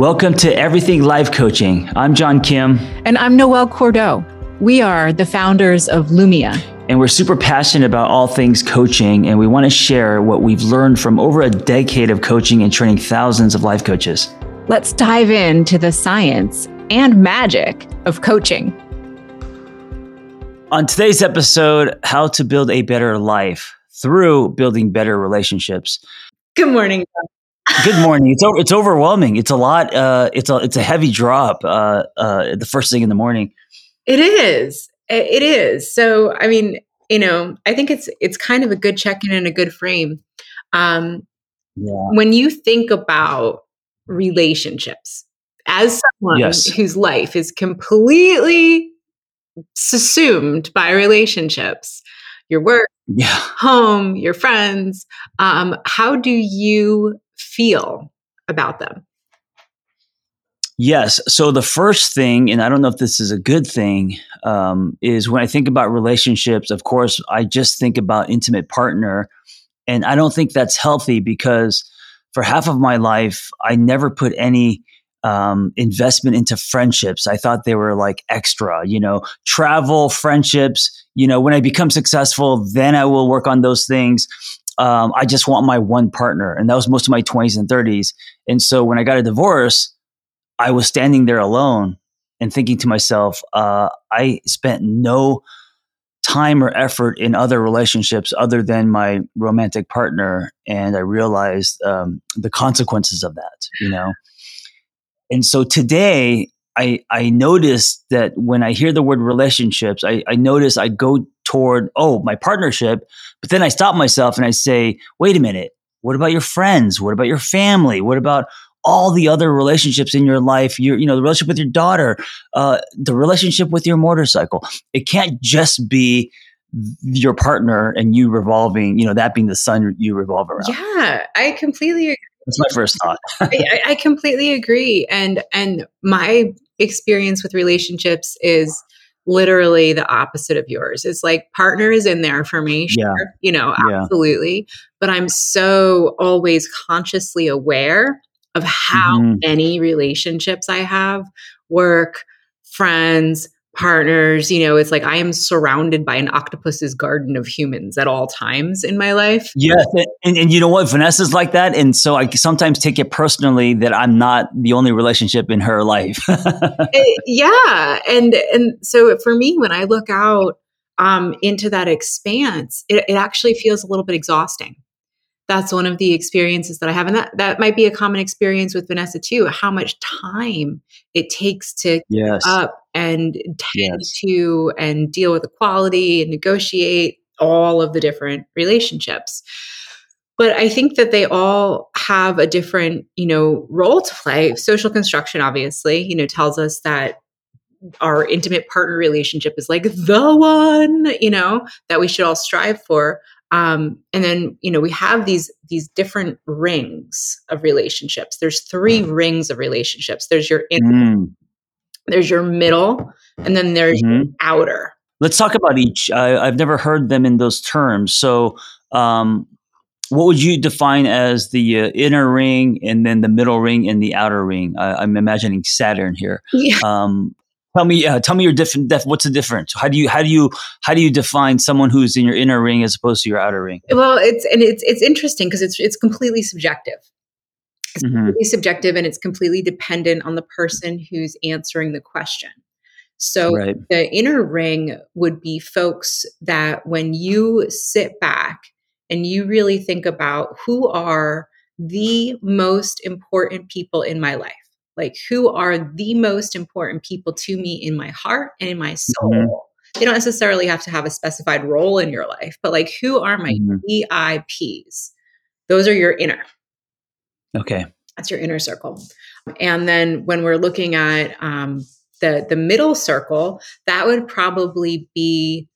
Welcome to Everything Life Coaching. I'm John Kim. And I'm Noelle Cordeaux. We are the founders of Lumia. And we're super passionate about all things coaching, and we want to share what we've learned from over a decade of coaching and training thousands of life coaches. Let's dive into the science and magic of coaching. On today's episode, how to build a better life through building better relationships. Good morning. Good morning. It's it's overwhelming. It's a lot. Uh, it's a it's a heavy drop. Uh, uh, the first thing in the morning. It is. It is. So I mean, you know, I think it's it's kind of a good check in and a good frame. Um, yeah. When you think about relationships as someone yes. whose life is completely subsumed by relationships, your work, yeah. home, your friends, um, how do you feel about them? Yes. So the first thing, and I don't know if this is a good thing, um, is when I think about relationships, of course, I just think about intimate partner. And I don't think that's healthy because for half of my life, I never put any um, investment into friendships. I thought they were like extra, you know, travel, friendships. You know, when I become successful, then I will work on those things. Um, I just want my one partner. And that was most of my 20s and 30s. And so when I got a divorce, I was standing there alone and thinking to myself, uh, I spent no time or effort in other relationships other than my romantic partner. And I realized um, the consequences of that, you know? And so today, I, I noticed that when I hear the word relationships, I, I notice I go toward, oh, my partnership. But then I stop myself and I say, wait a minute, what about your friends? What about your family? What about all the other relationships in your life, your, you know, the relationship with your daughter, uh, the relationship with your motorcycle. It can't just be your partner and you revolving, you know, that being the sun you revolve around. Yeah, I completely agree. That's my first thought. I, I completely agree. And and my experience with relationships is literally the opposite of yours. It's like partner is in there for me, sure, yeah. you know, absolutely. Yeah. But I'm so always consciously aware of how mm-hmm. many relationships I have work, friends, partners. You know, it's like I am surrounded by an octopus's garden of humans at all times in my life. Yes. And, and, you know what? Vanessa's like that. And so I sometimes take it personally that I'm not the only relationship in her life. it, eh, yeah. And, and so for me, when I look out um, into that expanse, it, it actually feels a little bit exhausting that's one of the experiences that I have. And that, that might be a common experience with Vanessa too, how much time it takes to yes. up and tend yes. to and deal with equality and negotiate all of the different relationships. But I think that they all have a different, you know, role to play. Social construction, obviously, you know, tells us that our intimate partner relationship is like the one, you know, that we should all strive for. Um, and then you know we have these these different rings of relationships there's three mm. rings of relationships there's your inner mm. There's your middle and then there's mm-hmm. outer let's talk about each I, have never heard them in those terms so um, what would you define as the uh, inner ring and then the middle ring and the outer ring I, am imagining saturn here yeah. um, Tell me, uh, tell me your different. Def- what's the difference? How do you how do you how do you define someone who's in your inner ring as opposed to your outer ring? Well, it's and it's it's interesting because it's it's completely subjective. It's mm-hmm. completely subjective, and it's completely dependent on the person who's answering the question. So right. the inner ring would be folks that when you sit back and you really think about who are the most important people in my life like who are the most important people to me in my heart and in my soul mm-hmm. they don't necessarily have to have a specified role in your life but like who are my mm-hmm. vips those are your inner okay that's your inner circle and then when we're looking at um, the the middle circle that would probably be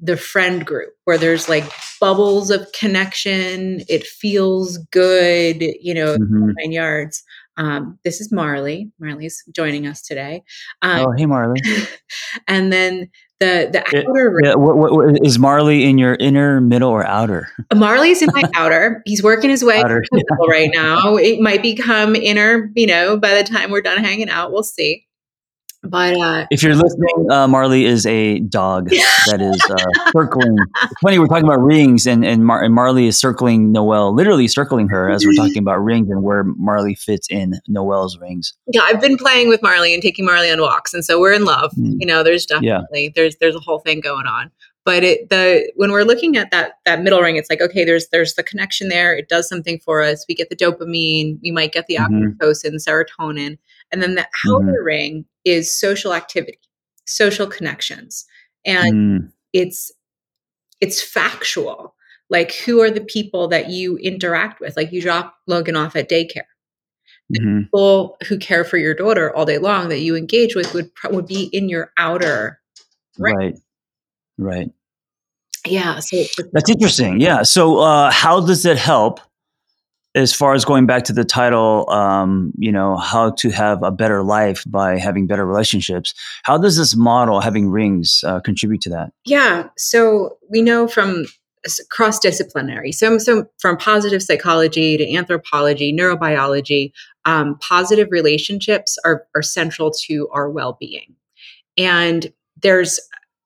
the friend group where there's like bubbles of connection it feels good you know mm-hmm. nine yards um, this is Marley. Marley's joining us today. Um, oh, hey, Marley. and then The the outer. Yeah, what, what, is Marley in your inner, middle, or outer? Marley's in my outer. He's working his way outer, yeah. right now. It might become inner, you know, by the time we're done hanging out. We'll see. But uh, if you're listening, uh, Marley is a dog that is uh, circling. It's funny we're talking about rings, and and, Mar- and, Marley is circling Noelle, literally circling her as we're talking about rings and where Marley fits in Noelle's rings. Yeah, I've been playing with Marley and taking Marley on walks, and so we're in love. Mm. You know, there's definitely yeah. there's there's a whole thing going on. But it the when we're looking at that that middle ring, it's like okay, there's there's the connection there. It does something for us. We get the dopamine. We might get the mm-hmm. oxytocin, serotonin and then the outer mm-hmm. ring is social activity, social connections. And mm. it's it's factual. Like who are the people that you interact with? Like you drop Logan off at daycare. The mm-hmm. people who care for your daughter all day long that you engage with would would be in your outer ring. Right. Right. Yeah. So that's interesting. Yeah. So uh, how does it help as far as going back to the title, um, you know, how to have a better life by having better relationships, how does this model, having rings, uh, contribute to that? Yeah. So we know from cross disciplinary, so, so from positive psychology to anthropology, neurobiology, um, positive relationships are, are central to our well being. And there's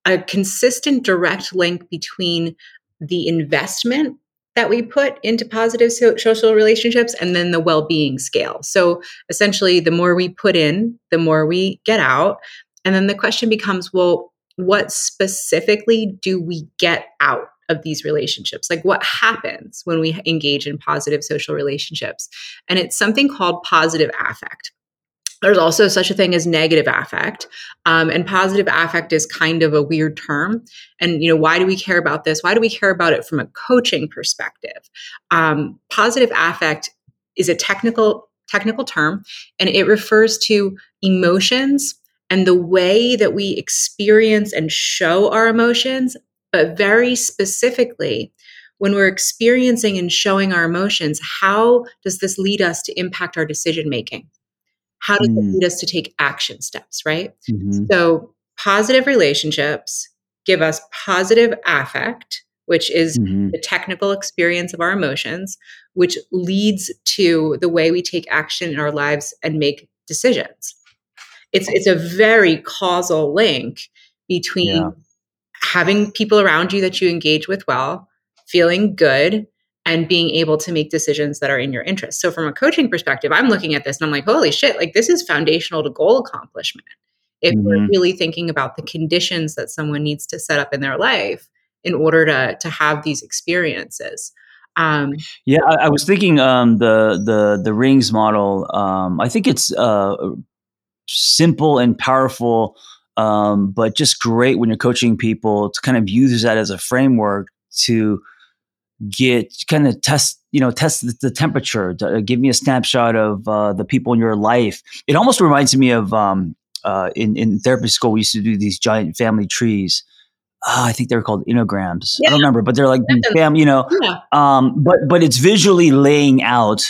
a consistent direct link between the investment that we put into positive social relationships and then the well-being scale. So essentially the more we put in, the more we get out. And then the question becomes, well, what specifically do we get out of these relationships? Like what happens when we engage in positive social relationships? And it's something called positive affect. There's also such a thing as negative affect. Um, and positive affect is kind of a weird term. And, you know, why do we care about this? Why do we care about it from a coaching perspective? Um, positive affect is a technical technical term and it refers to emotions and the way that we experience and show our emotions but very specifically when we're experiencing and showing our emotions how does this lead us to impact our decision making how does mm. it lead us to take action steps, right? Mm-hmm. So, positive relationships give us positive affect, which is mm-hmm. the technical experience of our emotions, which leads to the way we take action in our lives and make decisions. It's it's a very causal link between yeah. having people around you that you engage with well, feeling good, and being able to make decisions that are in your interest. So from a coaching perspective, I'm looking at this and I'm like, holy shit, like this is foundational to goal accomplishment. If mm-hmm. we're really thinking about the conditions that someone needs to set up in their life in order to to have these experiences. Um, yeah, I, I, was thinking um, the the the rings model. Um, I think it's uh, simple and powerful, um, but just great when you're coaching people to kind of use that as a framework to get kind of test you know test the, temperature uh, give me a snapshot of uh, the people in your life it almost reminds me of um, uh, in, in therapy school we used to do these giant family trees uh, I think they're called genograms. Yeah. I don't remember, but they're like fam, you know. Yeah. Um, but but it's visually laying out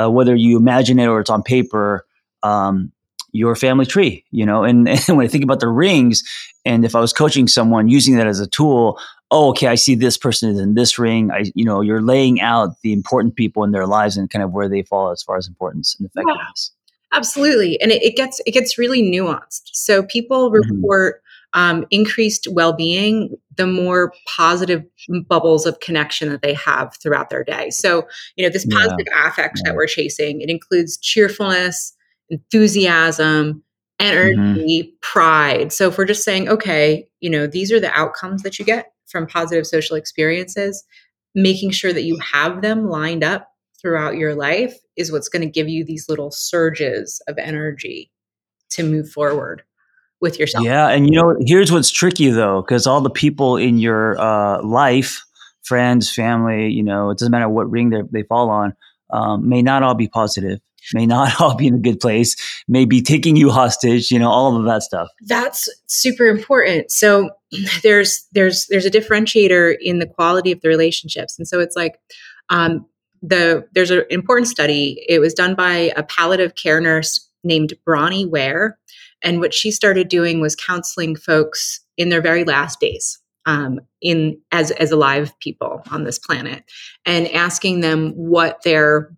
uh, whether you imagine it or it's on paper. Um, your family tree, you know, and, and when I think about the rings, and if I was coaching someone using that as a tool, oh, okay, I see this person is in this ring. I, you know, you're laying out the important people in their lives and kind of where they fall as far as importance and effectiveness. Yeah, absolutely, and it, it, gets it gets really nuanced. So people mm-hmm. report mm-hmm. um, increased well being the more positive bubbles of connection that they have throughout their day. So you know, this positive yeah. affect yeah. that we're chasing it includes cheerfulness, enthusiasm energy, mm-hmm. pride. So if we're just saying, okay, you know, these are the outcomes that you get from positive social experiences, making sure that you have them lined up throughout your life is what's going to give you these little surges of energy to move forward with yourself. Yeah, and you know, here's what's tricky though, because all the people in your uh, life, friends, family, you know, it doesn't matter what ring they fall on, um, may not all be positive may not all be in a good place, may be taking you hostage, you know, all of that stuff. That's super important. So there's there's there's a differentiator in the quality of the relationships. And so it's like um, the there's an important study. It was done by a palliative care nurse named Bronnie Ware. And what she started doing was counseling folks in their very last days um, in as as alive people on this planet and asking them what their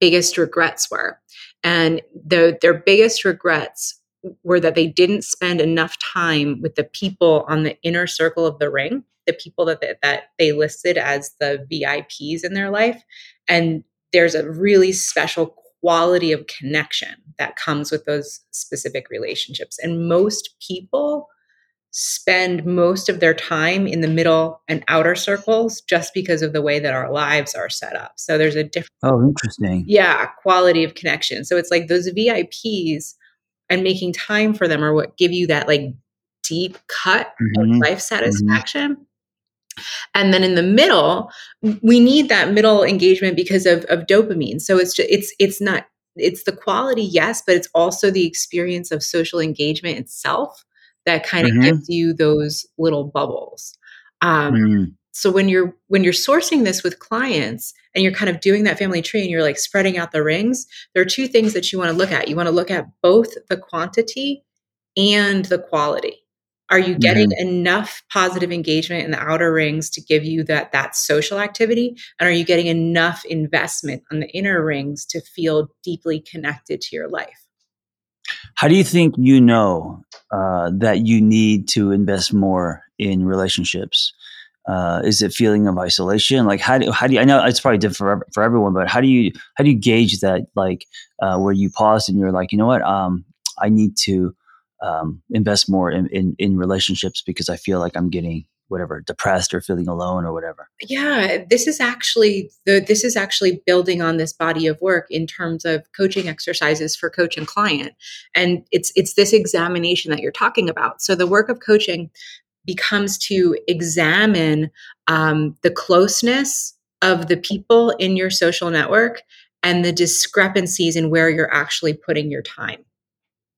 biggest regrets were. And the, their biggest regrets were that they didn't spend enough time with the people on the inner circle of the ring the people that they, that they listed as the vips in their life. And there's a really special quality of connection that comes with those specific relationships. And most people spend most of their time in the middle and outer circles just because of the way that our lives are set up. So there's a different Oh, interesting. Yeah, quality of connection. So it's like those VIPs and making time for them are what give you that like deep cut mm-hmm. of life mm-hmm. satisfaction. Mm-hmm. And then in the middle, we need that middle engagement because of, of dopamine. So it's just, it's it's not it's the quality, yes, but it's also the experience of social engagement itself that kind of mm-hmm. gives you those little bubbles. Um, mm. So when you're when you're sourcing this with clients and you're kind of doing that family tree and you're like spreading out the rings, there are two things that you want to look at. You want to look at both the quantity and the quality. Are you getting mm-hmm. enough positive engagement in the outer rings to give you that that social activity? And are you getting enough investment on the inner rings to feel deeply connected to your life? How do you think you know uh, that you need to invest more in relationships? Uh, is it feeling of isolation? Like how do how do you, I know it's probably different for, for everyone, but how do you how do you gauge that? Like uh, where you pause and you're like, you know what, um, I need to um, invest more in, in in relationships because I feel like I'm getting whatever depressed or feeling alone or whatever. Yeah this is actually the this is actually building on this body of work in terms of coaching exercises for coach and client. And it's it's this examination that you're talking about. So the work of coaching becomes to examine um, the closeness of the people in your social network and the discrepancies in where you're actually putting your time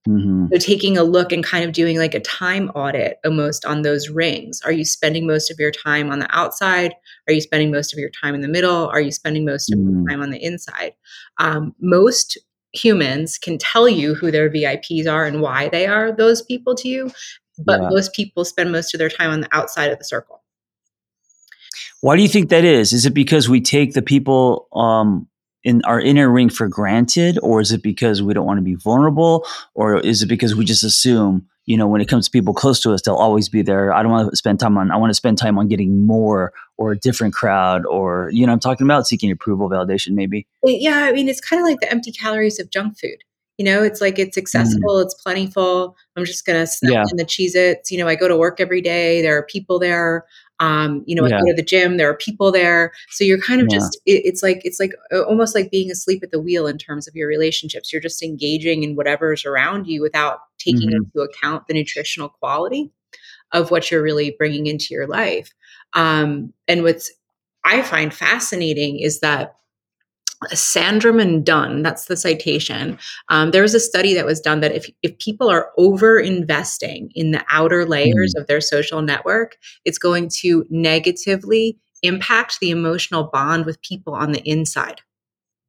Mm-hmm. So taking a look and kind of doing like a time audit almost on those rings. Are you spending most of your time on the outside? Are you spending most of your time in the middle? Are you spending most of your mm-hmm. time on the inside? Um, most humans can tell you who their VIPs are and why they are those people to you, but yeah. most people spend most of their time on the outside of the circle. Why do you think that is? Is it because we take the people um, in our inner ring for granted or is it because we don't want to be vulnerable or is it because we just assume you know when it comes to people close to us they'll always be there i don't want to spend time on i want to spend time on getting more or a different crowd or you know i'm talking about seeking approval validation maybe yeah i mean it's kind of like the empty calories of junk food you know it's like it's mm. accessible mm. it's plentiful i'm just gonna snap yeah. in the cheez its you know i go to work every day there are people there um, you know, yeah. I go to the gym, there are people there. So you're kind of yeah. just, it, it's like, it's like uh, almost like being asleep at the wheel in terms of your relationships. You're just engaging in whatever's around you without taking mm-hmm. into account the nutritional quality of what you're really bringing into your life. Um, and what's I find fascinating is that Sandstrom and Dunn, that's the citation. Um, there was a study that was done that if, if people are over investing in the outer layers mm. of their social network, it's going to negatively impact the emotional bond with people on the inside.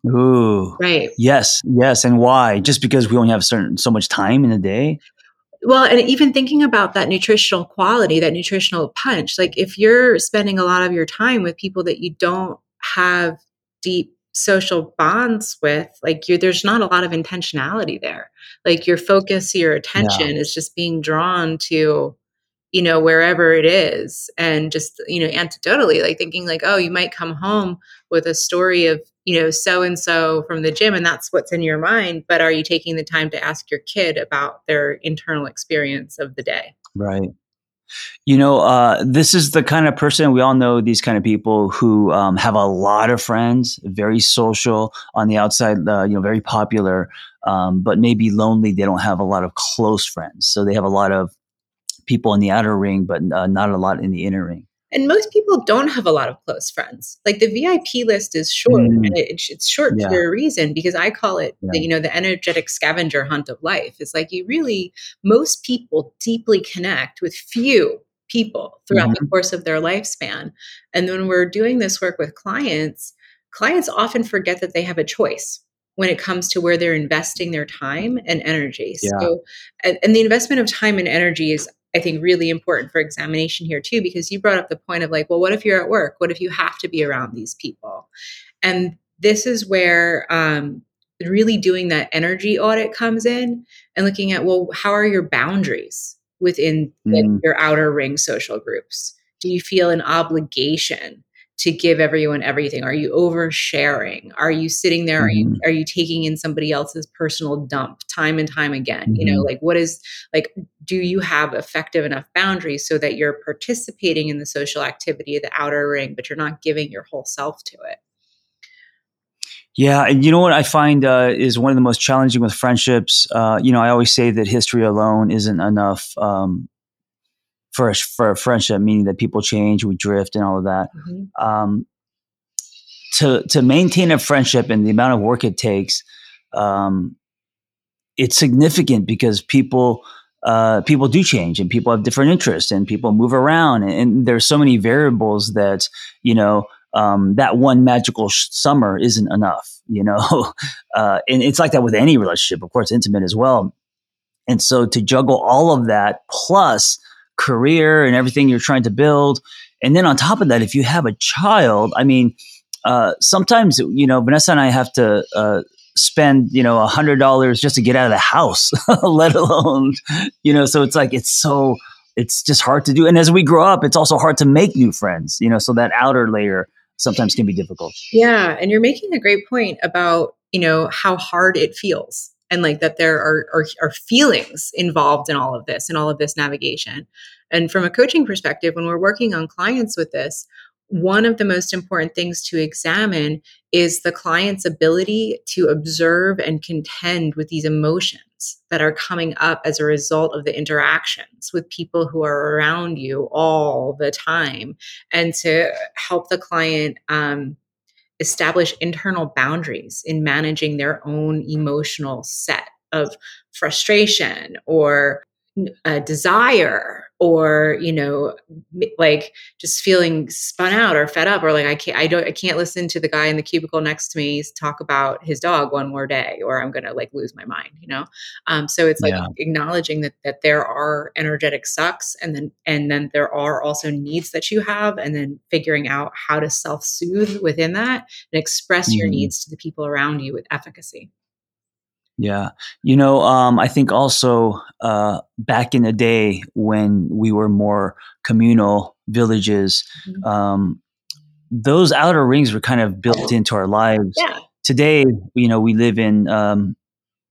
Ooh. Right. Yes. Yes. And why? Just because we only have certain so much time in a day? Well, and even thinking about that nutritional quality, that nutritional punch, like if you're spending a lot of your time with people that you don't have deep social bonds with like you there's not a lot of intentionality there. Like your focus your attention yeah. is just being drawn to you know wherever it is. And just you know anecdotally like thinking like oh you might come home with a story of you know so and so from the gym and that's what's in your mind but are you taking the time to ask your kid about their internal experience of the day? Right you know, uh, this is the kind of person we all know these kind of people who um, have a lot of friends, very social on the outside, uh, you know, very popular, um, but maybe lonely. They don't have a lot of close friends. So they have a lot of people in the outer ring, but uh, not a lot in the inner ring. And most people don't have a lot of close friends. Like the VIP list is short, mm. it, it's short yeah. for a reason because I call it, yeah. the, you know, the energetic scavenger hunt of life. It's like you really, most people deeply connect with few people throughout mm-hmm. the course of their lifespan. And when we're doing this work with clients, clients often forget that they have a choice when it comes to where they're investing their time and energy. Yeah. So, and, and the investment of time and energy is I think really important for examination here too, because you brought up the point of like, well, what if you're at work? What if you have to be around these people? And this is where um, really doing that energy audit comes in and looking at, well, how are your boundaries within mm. your outer ring social groups? Do you feel an obligation to give everyone everything? Are you oversharing? Are you sitting there? Mm-hmm. Are you are you taking in somebody else's personal dump time and time again? Mm-hmm. You know, mm-hmm. like what is like do you have effective enough boundaries so that you're participating in the social activity of the outer ring, but you're not giving your whole self to it? Yeah, and you know what I find uh, is one of the most challenging with friendships. Uh, you know, I always say that history alone isn't enough. Um, for a, for a friendship, meaning that people change, we drift, and all of that. Mm-hmm. Um, to to maintain a friendship and the amount of work it takes, um, it's significant because people uh, people do change and people have different interests and people move around and, and there's so many variables that you know um, that one magical sh- summer isn't enough. You know, uh, and it's like that with any relationship, of course, intimate as well. And so to juggle all of that plus career and everything you're trying to build. And then on top of that, if you have a child, I mean, uh, sometimes, you know, Vanessa and I have to uh, spend, you know, a hundred dollars just to get out of the house, let alone, you know, so it's like, it's so, it's just hard to do. And as we grow up, it's also hard to make new friends, you know, so that outer layer sometimes can be difficult. Yeah. And you're making a great point about, you know, how hard it feels and like that there are, are, are feelings involved in all of this and all of this navigation. And from a coaching perspective when we're working on clients with this one of the most important things to examine is the client's ability to observe and contend with these emotions that are coming up as a result of the interactions with people who are around you all the time and to help the client um, establish internal boundaries in managing their own emotional set of frustration or a uh, desire or you know like just feeling spun out or fed up or like i can't i don't i can't listen to the guy in the cubicle next to me talk about his dog one more day or i'm gonna like lose my mind you know um, so it's like yeah. acknowledging that that there are energetic sucks and then and then there are also needs that you have and then figuring out how to self-soothe within that and express mm-hmm. your needs to the people around you with efficacy yeah. You know, um, I think also uh, back in the day when we were more communal villages, mm-hmm. um, those outer rings were kind of built into our lives. Yeah. Today, you know, we live in um,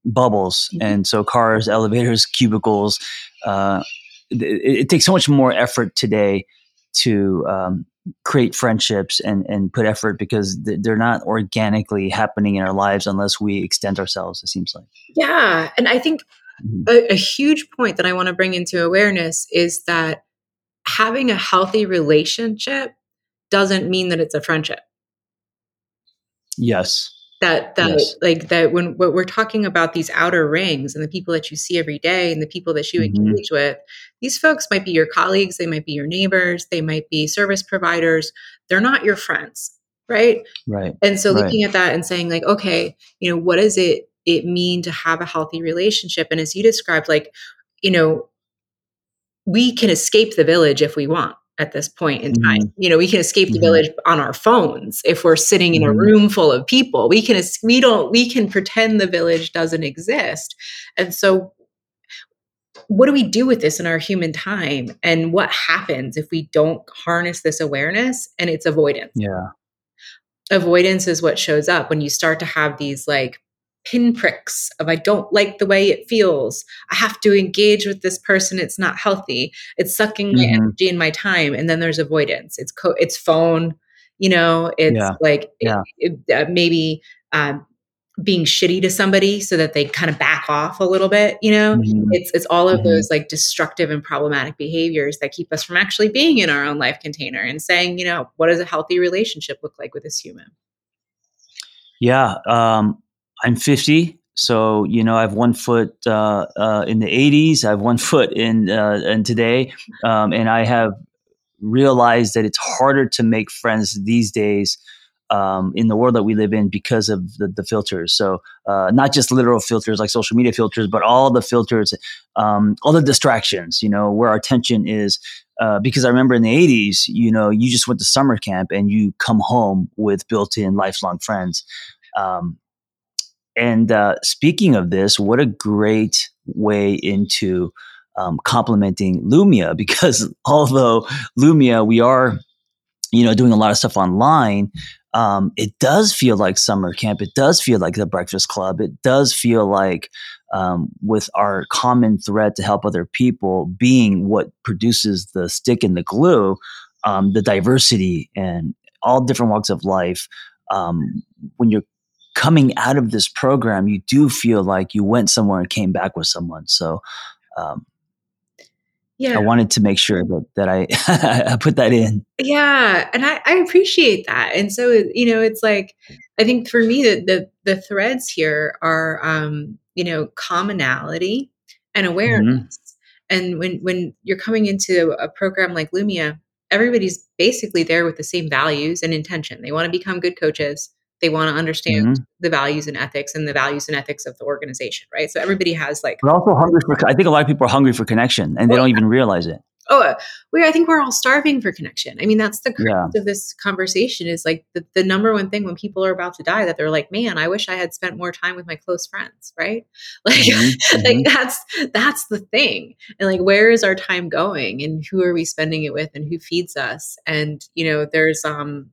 bubbles. Mm-hmm. And so cars, elevators, cubicles, uh, it, it, takes so much more effort today to um, create friendships and and put effort because they're not organically happening in our lives unless we extend ourselves it seems like. Yeah and i think mm-hmm. a, a huge point that i want to bring into awareness is that having a healthy relationship doesn't mean that it's a friendship. Yes that that yes. like that when what we're talking about these outer rings and the people that you see every day and the people that you mm-hmm. engage with these folks might be your colleagues they might be your neighbors they might be service providers they're not your friends right right and so right. looking at that and saying like okay you know what does it it mean to have a healthy relationship and as you described like you know we can escape the village if we want at this point in time. Mm-hmm. You know, we can escape the mm-hmm. village on our phones if we're sitting in a mm-hmm. room full of people. We can we don't we can pretend the village doesn't exist. And so what do we do with this in our human time and what happens if we don't harness this awareness and it's avoidance. Yeah. Avoidance is what shows up when you start to have these like pinpricks of I don't like the way it feels. I have to engage with this person. It's not healthy. It's sucking my mm-hmm. energy and my time. And then there's avoidance. It's co- it's phone. You know, it's yeah. like yeah. It, it, uh, maybe um, being shitty to somebody so that they kind of back off a little bit. You know, mm-hmm. it's it's all of mm-hmm. those like destructive and problematic behaviors that keep us from actually being in our own life container and saying, you know, what does a healthy relationship look like with this human? Yeah. Um, I'm 50, so you know I have one foot uh, uh, in the 80s, I have one foot in uh, in today, um, and I have realized that it's harder to make friends these days um, in the world that we live in because of the, the filters. So uh, not just literal filters like social media filters, but all the filters, um, all the distractions. You know where our attention is. Uh, because I remember in the '80s, you know, you just went to summer camp and you come home with built-in lifelong friends. Um, and uh, speaking of this, what a great way into um, complementing Lumia because although Lumia, we are, you know, doing a lot of stuff online, um, it does feel like summer camp. It does feel like the Breakfast Club. It does feel like um, with our common thread to help other people being what produces the stick and the glue, um, the diversity and all different walks of life. Um, when you're coming out of this program, you do feel like you went somewhere and came back with someone. So, um, yeah, I wanted to make sure that that I, I put that in. Yeah, and I, I appreciate that. And so, you know, it's like I think for me, the the, the threads here are, um, you know, commonality and awareness. Mm-hmm. And when when you're coming into a program like Lumia, everybody's basically there with the same values and intention. They want to become good coaches they want to understand mm-hmm. the values and ethics and the values and ethics of the organization, right? So everybody has like. But also hungry for. I think a lot of people are hungry for connection, and they don't even realize it. Oh, we. I think we're all starving for connection. I mean, that's the crux yeah. of this conversation. Is like the, the number one thing when people are about to die that they're like, "Man, I wish I had spent more time with my close friends." Right? Like, mm-hmm. like mm-hmm. that's that's the thing. And like, where is our time going? And who are we spending it with? And who feeds us? And you know, there's um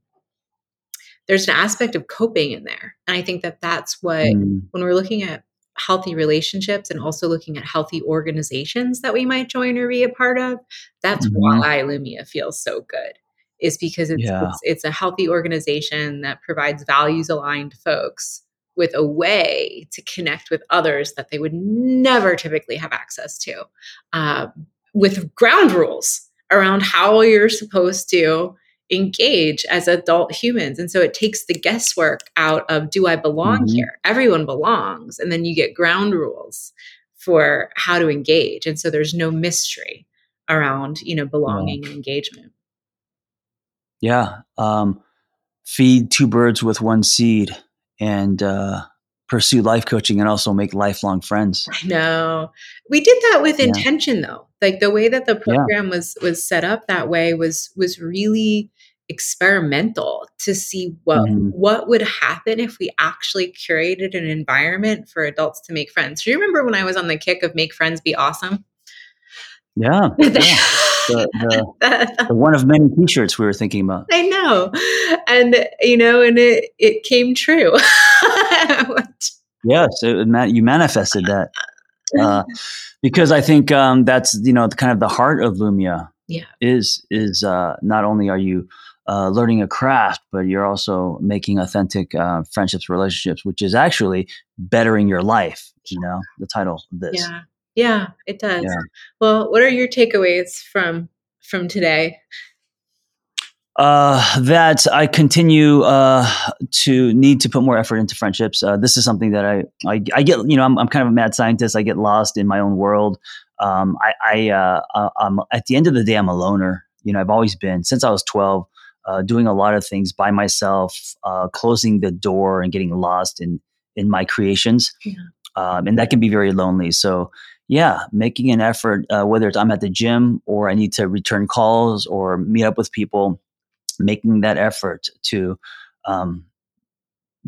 there's an aspect of coping in there. And I think that that's what, mm. when we're looking at healthy relationships and also looking at healthy organizations that we might join or be a part of, that's mm-hmm. why Lumia feels so good. Is because it's, yeah. it's, it's a healthy organization that provides values aligned folks with a way to connect with others that they would never typically have access to, uh, with ground rules around how you're supposed to engage as adult humans. And so it takes the guesswork out of do I belong mm-hmm. here? Everyone belongs. And then you get ground rules for how to engage. And so there's no mystery around, you know, belonging and engagement. Yeah. Um, feed two birds with one seed and uh, pursue life coaching and also make lifelong friends. I know. We did that with yeah. intention though. Like the way that the program yeah. was was set up that way was was really experimental to see what mm-hmm. what would happen if we actually curated an environment for adults to make friends. Do you remember when I was on the kick of make friends be awesome? Yeah. yeah. the, the, the, one of many t-shirts we were thinking about. I know. And you know, and it it came true. yes, it, you manifested that. Uh, because I think um, that's you know kind of the heart of Lumia. Yeah, is is uh, not only are you uh, learning a craft, but you're also making authentic uh, friendships, relationships, which is actually bettering your life. You know, the title of this. Yeah, yeah, it does. Yeah. Well, what are your takeaways from from today? Uh, that I continue uh, to need to put more effort into friendships. Uh, this is something that I, I, I get. You know, I'm, I'm kind of a mad scientist. I get lost in my own world. Um, I, I uh, uh, I'm at the end of the day, I'm a loner. You know, I've always been since I was 12 uh, doing a lot of things by myself, uh, closing the door and getting lost in in my creations, yeah. um, and that can be very lonely. So, yeah, making an effort, uh, whether it's I'm at the gym or I need to return calls or meet up with people, making that effort to um,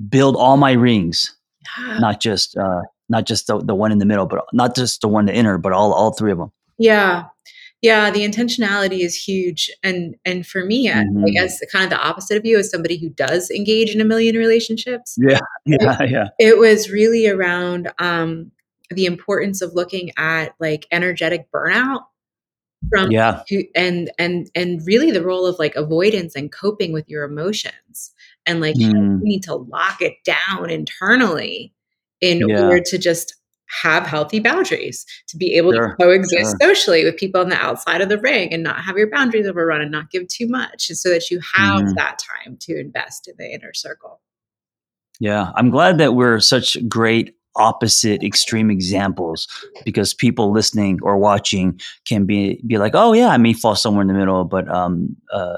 build all my rings, not just uh, not just the, the one in the middle, but not just the one the inner, but all all three of them. Yeah, yeah, the intentionality is huge. And and for me, mm-hmm. I guess kind of the opposite of you as somebody who does engage in a million relationships. Yeah. Yeah. It, yeah. It was really around um the importance of looking at like energetic burnout from yeah and and and really the role of like avoidance and coping with your emotions and like mm. you need to lock it down internally in yeah. order to just have healthy boundaries to be able sure, to coexist sure. socially with people on the outside of the ring and not have your boundaries overrun and not give too much so that you have mm. that time to invest in the inner circle yeah i'm glad that we're such great opposite extreme examples because people listening or watching can be be like oh yeah i may fall somewhere in the middle but um uh,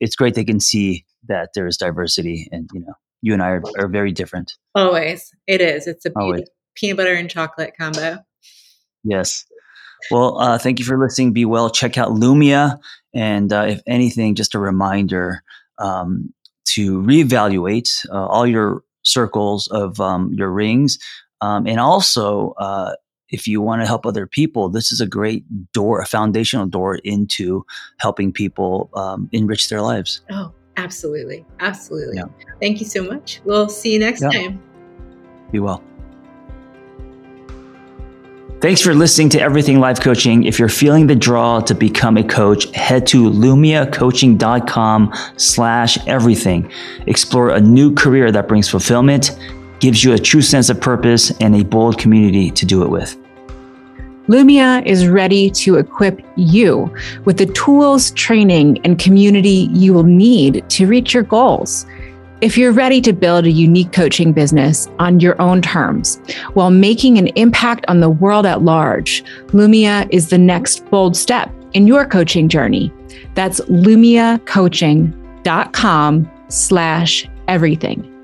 it's great they can see that there is diversity and you know you and I are, are very different. Always. It is. It's a peanut butter and chocolate combo. Yes. Well, uh, thank you for listening. Be well. Check out Lumia. And uh, if anything, just a reminder um, to reevaluate uh, all your circles of um, your rings. Um, and also, uh, if you want to help other people, this is a great door, a foundational door into helping people um, enrich their lives. Oh, absolutely. Absolutely. Yeah. Thank you so much. We'll see you next yeah. time. Be well. Thanks for listening to Everything Life Coaching. If you're feeling the draw to become a coach, head to lumiacoaching.com slash everything. Explore a new career that brings fulfillment, gives you a true sense of purpose, and a bold community to do it with. Lumia is ready to equip you with the tools, training, and community you will need to reach your goals. If you're ready to build a unique coaching business on your own terms while making an impact on the world at large, Lumia is the next bold step in your coaching journey. That's lumiacoaching.com slash everything.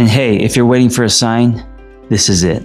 And hey, if you're waiting for a sign, this is it.